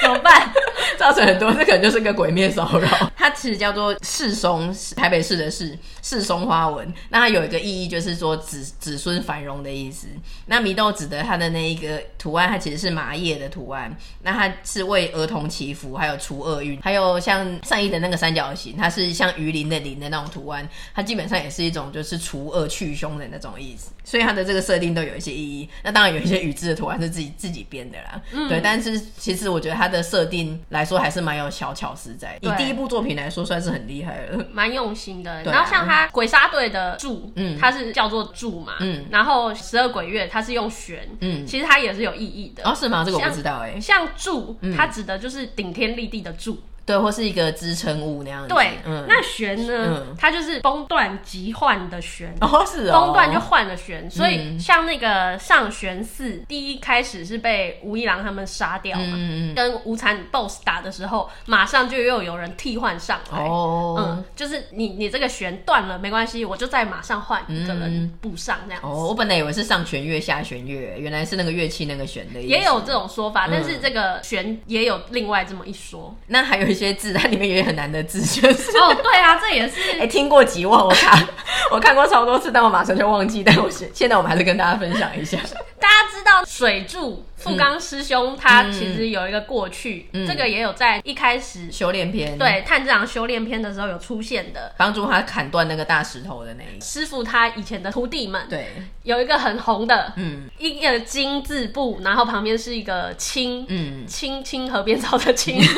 怎么办？造成很多，这可能就是个鬼面骚扰。它其实叫做世松，台北市的市世松花纹。那它有一个意义，就是说子子孙繁荣的意思。那祢豆子的它的那一个图案，它其实是麻叶的图案。那它是为儿童祈福，还有除厄运，还有像上衣的那个三角形，它是像鱼鳞的鳞的那种图案，它基本上也是一种就是除恶去凶的那种意思。所以它的这个设定都有一些意义。那当然有一些羽字的图案是自己自己编的啦，嗯、对。但是其实我觉得它的设定来说还是蛮有小巧思在。以第一部作品来说，算是很厉害了，蛮用心的。然后像他鬼杀队的柱，嗯，它是叫做柱嘛，嗯。然后十二鬼月它是用玄，嗯，其实它也是有意义的。哦，是吗？这个我不知道哎。像柱，它指的就是顶天立地的柱。对，或是一个支撑物那样子。对，嗯，那弦呢？嗯、它就是崩断即换的弦。哦，是哦。崩断就换了弦，所以像那个上弦四，嗯、第一开始是被吴一郎他们杀掉嘛，嗯、跟无惨 BOSS 打的时候，马上就又有人替换上来。哦，嗯，就是你你这个弦断了没关系，我就再马上换一个人补上这样子。哦，我本来以为是上弦月下弦月，原来是那个乐器那个弦的意思。也有这种说法，嗯、但是这个弦也有另外这么一说。那还有。一些字，它里面也很难的字，就是 哦，对啊，这也是。哎、欸，听过几万，我看 我看过超多次，但我马上就忘记。但我现现在我们还是跟大家分享一下。大家知道水柱富冈师兄他其实有一个过去，嗯、这个也有在一开始修炼篇，对炭治郎修炼篇的时候有出现的，帮助他砍断那个大石头的那一个。师傅，他以前的徒弟们，对，有一个很红的，嗯，一个金字部，然后旁边是一个青，嗯，青青河边草的青。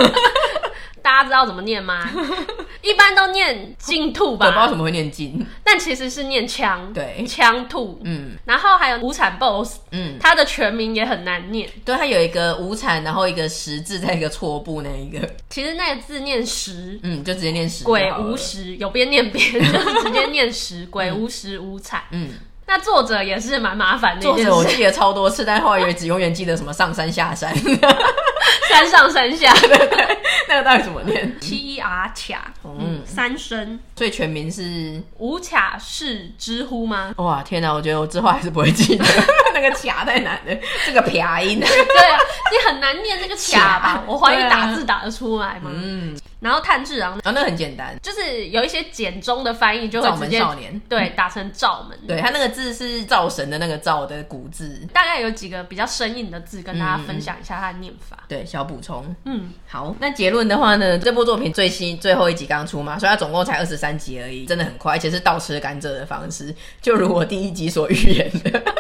大家知道怎么念吗？一般都念金兔吧。我不知道怎么会念金，但其实是念枪。对，枪兔。嗯，然后还有无产 BOSS，嗯，他的全名也很难念。对，他有一个无产，然后一个十字，在一个错部那一个。其实那个字念十，嗯，就直接念十。鬼无十，有边念边，就是直接念十。鬼无十无产。嗯。那作者也是蛮麻烦的。作者我记得超多次，但后来也只永远记得什么上山下山，山上山下，对对。那个到底怎么念？七一阿卡，嗯，三声。所以全名是无卡氏知乎吗？哇，天哪！我觉得我之后还是不会记得 那个卡太难了，这个撇音。对啊，你很难念那个卡吧？我怀疑打字打得出来吗？嗯。然后炭治郎啊，那很简单，就是有一些简中的翻译就会直接少年对打成赵门。对，他那个字是赵神的那个赵的古字。大概有几个比较生硬的字，跟大家分享一下它的念法。对，小补充。嗯，好。那结论的话呢，这部作品最新最后一集刚出嘛，所以它总共才二十三集而已，真的很快，而且是倒吃甘蔗的方式，就如我第一集所预言的。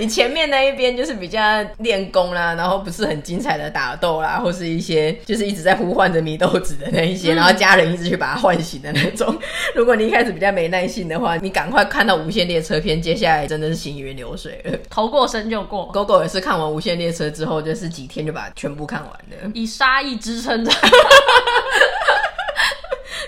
你前面那一边就是比较练功啦，然后不是很精彩的打斗啦，或是一些就是一直在呼唤着祢豆子的那一些，嗯、然后家人一直去把他唤醒的那种。如果你一开始比较没耐性的话，你赶快看到无限列车篇，接下来真的是行云流水了。头过身就过。狗狗也是看完无限列车之后，就是几天就把全部看完了，以杀意支撑着。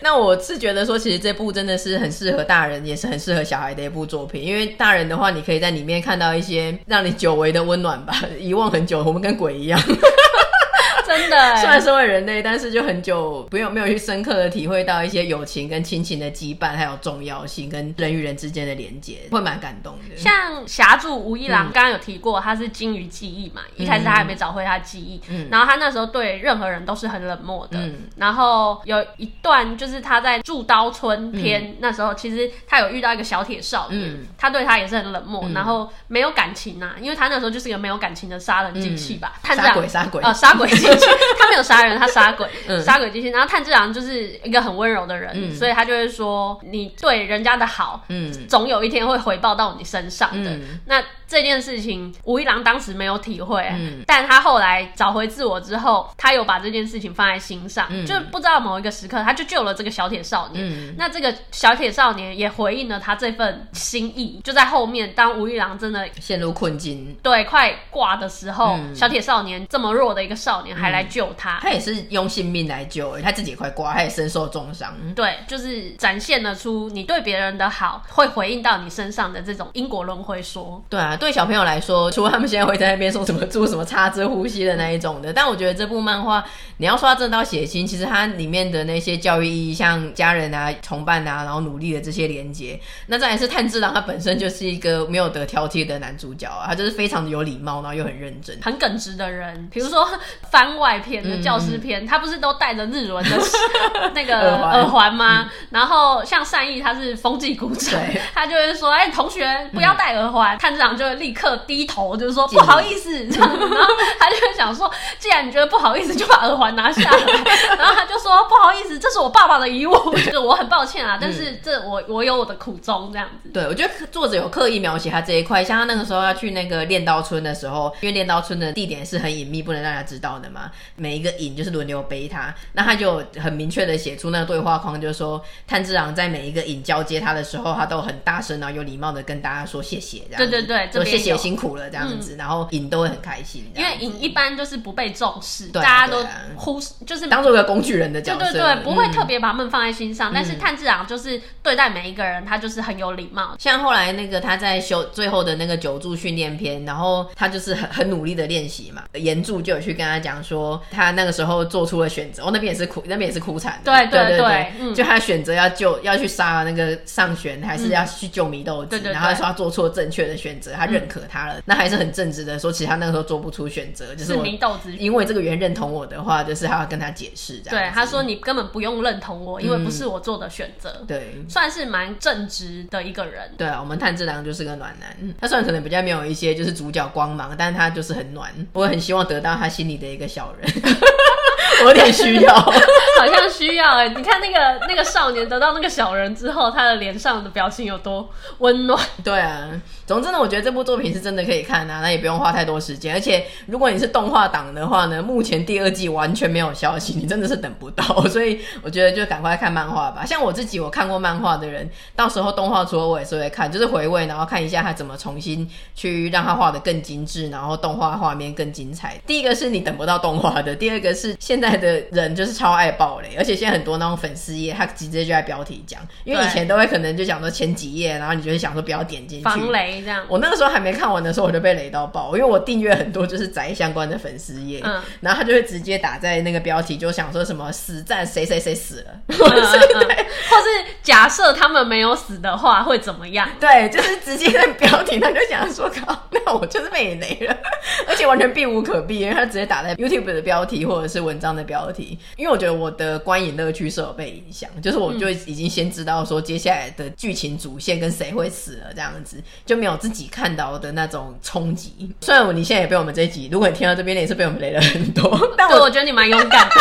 那我是觉得说，其实这部真的是很适合大人，也是很适合小孩的一部作品。因为大人的话，你可以在里面看到一些让你久违的温暖吧。遗忘很久，我们跟鬼一样。真的，虽然身为人类，但是就很久不用没有去深刻的体会到一些友情跟亲情的羁绊，还有重要性跟人与人之间的连接，会蛮感动的。像霞柱吴一郎刚刚有提过，他是精于记忆嘛，嗯、一开始他还没找回他记忆，嗯、然后他那时候对任何人都是很冷漠的。嗯、然后有一段就是他在铸刀村篇、嗯、那时候，其实他有遇到一个小铁少年，嗯、他对他也是很冷漠，嗯、然后没有感情啊，因为他那时候就是一个没有感情的杀人机器吧，杀鬼杀鬼，呃，杀鬼机器。他没有杀人，他杀鬼，杀、嗯、鬼机器。然后炭治郎就是一个很温柔的人，嗯、所以他就会说：“你对人家的好，嗯，总有一天会回报到你身上的。嗯”那这件事情，吴一郎当时没有体会，嗯，但他后来找回自我之后，他有把这件事情放在心上，嗯、就不知道某一个时刻，他就救了这个小铁少年。嗯、那这个小铁少年也回应了他这份心意，就在后面，当吴一郎真的陷入困境，对，快挂的时候，嗯、小铁少年这么弱的一个少年还来救他，他也是用性命来救，他自己也快挂，他也身受重伤。对，就是展现了出你对别人的好会回应到你身上的这种因果轮回说。对啊。对小朋友来说，除了他们现在会在那边说什么做什么插针呼吸的那一种的，但我觉得这部漫画，你要说它真的到血腥，其实它里面的那些教育意义，像家人啊、同伴啊，然后努力的这些连接，那再来是炭治郎，他本身就是一个没有得挑剔的男主角啊，他就是非常的有礼貌，然后又很认真、很耿直的人。比如说番外篇的教师篇，嗯、他不是都戴着日文的 那个耳环吗？嗯、然后像善意，他是风纪股长，他就会说：“哎、欸，同学不要戴耳环。嗯”炭治郎就会立刻低头，就是说不好意思，这样子。然后他就会想说：“既然你觉得不好意思，就把耳环拿下来。”然后他就说：“不好意思，这是我爸爸的遗物，就 是我很抱歉啊，但是这我我有我的苦衷，这样子。”对，我觉得作者有刻意描写他这一块，像他那个时候要去那个练刀村的时候，因为练刀村的地点是很隐秘，不能让他知道的嘛。每一个影就是轮流背他，那他就很明确的写出那个对话框，就是说炭治郎在每一个影交接他的时候，他都很大声然后有礼貌的跟大家说谢谢，这样子。对对对，说谢谢辛苦了这样子，嗯、然后影都会很开心，因为影一般就是不被重视，对大家都忽视，就是当做一个工具人的角色，对对对，不会特别把他们放在心上。嗯、但是炭治郎就是对待每一个人，他就是很有礼貌。像后来那个他在修最后的那个九柱训练篇，然后他就是很很努力的练习嘛，岩柱就有去跟他讲说，他那个时候做出了选择，哦，那边也是哭，那边也是哭 惨，对对对对，嗯、就他选择要救要去杀那个上弦，还是要去救祢豆子，嗯、然后他说他做出了正确的选择，他认可他了，嗯、那还是很正直的说，其实他那个时候做不出选择，就是祢豆子，因为这个原认同我的话，就是他要跟他解释这样，对，他说你根本不用认同我，因为不是我做的选择，嗯、对，算是蛮正直的一个人，对啊，我们炭治郎就是个暖男，他虽然可能比较没有一些就是主角光芒，但是他就是很暖，我很希望得到他心里的一个小人。我有点需要，好像需要哎、欸！你看那个那个少年得到那个小人之后，他的脸上的表情有多温暖？对啊。总之呢，我觉得这部作品是真的可以看啊，那也不用花太多时间。而且如果你是动画党的话呢，目前第二季完全没有消息，你真的是等不到。所以我觉得就赶快看漫画吧。像我自己，我看过漫画的人，到时候动画出了我也是会看，就是回味，然后看一下他怎么重新去让他画的更精致，然后动画画面更精彩。第一个是你等不到动画的，第二个是现在的人就是超爱爆雷，而且现在很多那种粉丝页，他直接就在标题讲，因为以前都会可能就讲说前几页，然后你就会想说不要点进去。防雷这样。我那个时候还没看完的时候，我就被雷到爆，因为我订阅很多就是宅相关的粉丝页，嗯，然后他就会直接打在那个标题，就想说什么死战谁谁谁死了，对，或是假设他们没有死的话会怎么样？对，就是直接在标题，他就想说靠，那我就是被雷了，而且完全避无可避，因为他直接打在 YouTube 的标题或者是文章的标题，因为我觉得我的观影乐趣是有被影响，就是我就已经先知道说接下来的剧情主线跟谁会死了这样子，就没有自己。看到的那种冲击，虽然我你现在也被我们这一集，如果你听到这边，你也是被我们雷了很多，但我我觉得你蛮勇敢的，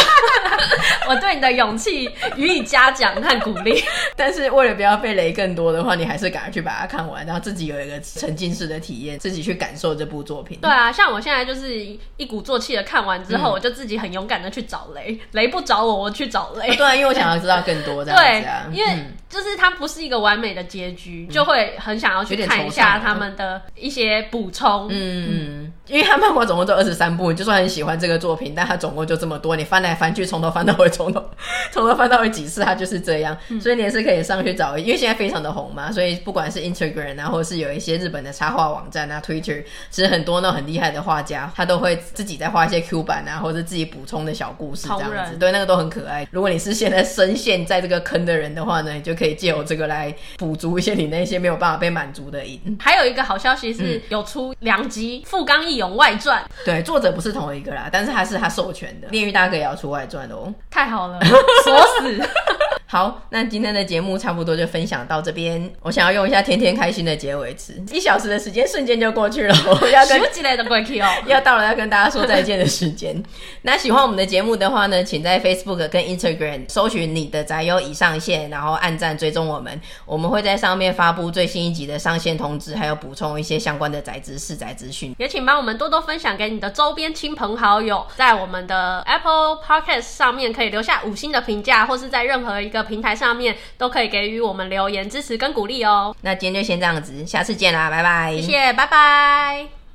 我对你的勇气予以嘉奖和鼓励。但是为了不要被雷更多的话，你还是赶快去把它看完，然后自己有一个沉浸式的体验，自己去感受这部作品。对啊，像我现在就是一鼓作气的看完之后，嗯、我就自己很勇敢的去找雷，雷不找我，我去找雷。对啊，因为我想要知道更多这样子啊，对，因为。嗯就是它不是一个完美的结局，就会很想要去看一下他们的一些补充。嗯嗯，因为他漫画总共就二十三部，你就算很喜欢这个作品，但它总共就这么多，你翻来翻去，从头翻到尾，从头 从头翻到尾几次，它就是这样。所以你也是可以上去找，因为现在非常的红嘛，所以不管是 Instagram 啊，或者是有一些日本的插画网站啊，Twitter，其实很多那种很厉害的画家，他都会自己在画一些 Q 版啊，或者自己补充的小故事这样子，对，那个都很可爱。如果你是现在深陷在这个坑的人的话呢，你就可以借我这个来补足一些你那些没有办法被满足的瘾。还有一个好消息是，有出两集《富冈义勇外传》。对，作者不是同一个啦，但是他是他授权的。炼狱大哥也要出外传哦，太好了，锁死。好，那今天的节目差不多就分享到这边。我想要用一下天天开心的结尾词，一小时的时间瞬间就过去了，我要跟 要到了要跟大家说再见的时间。那喜欢我们的节目的话呢，请在 Facebook 跟 Instagram 搜寻你的宅友已上线，然后按赞追踪我们，我们会在上面发布最新一集的上线通知，还有补充一些相关的宅知识、宅资讯。也请帮我们多多分享给你的周边亲朋好友，在我们的 Apple Podcast 上面可以留下五星的评价，或是在任何一个。平台上面都可以给予我们留言支持跟鼓励哦。那今天就先这样子，下次见啦，拜拜。谢谢，拜拜。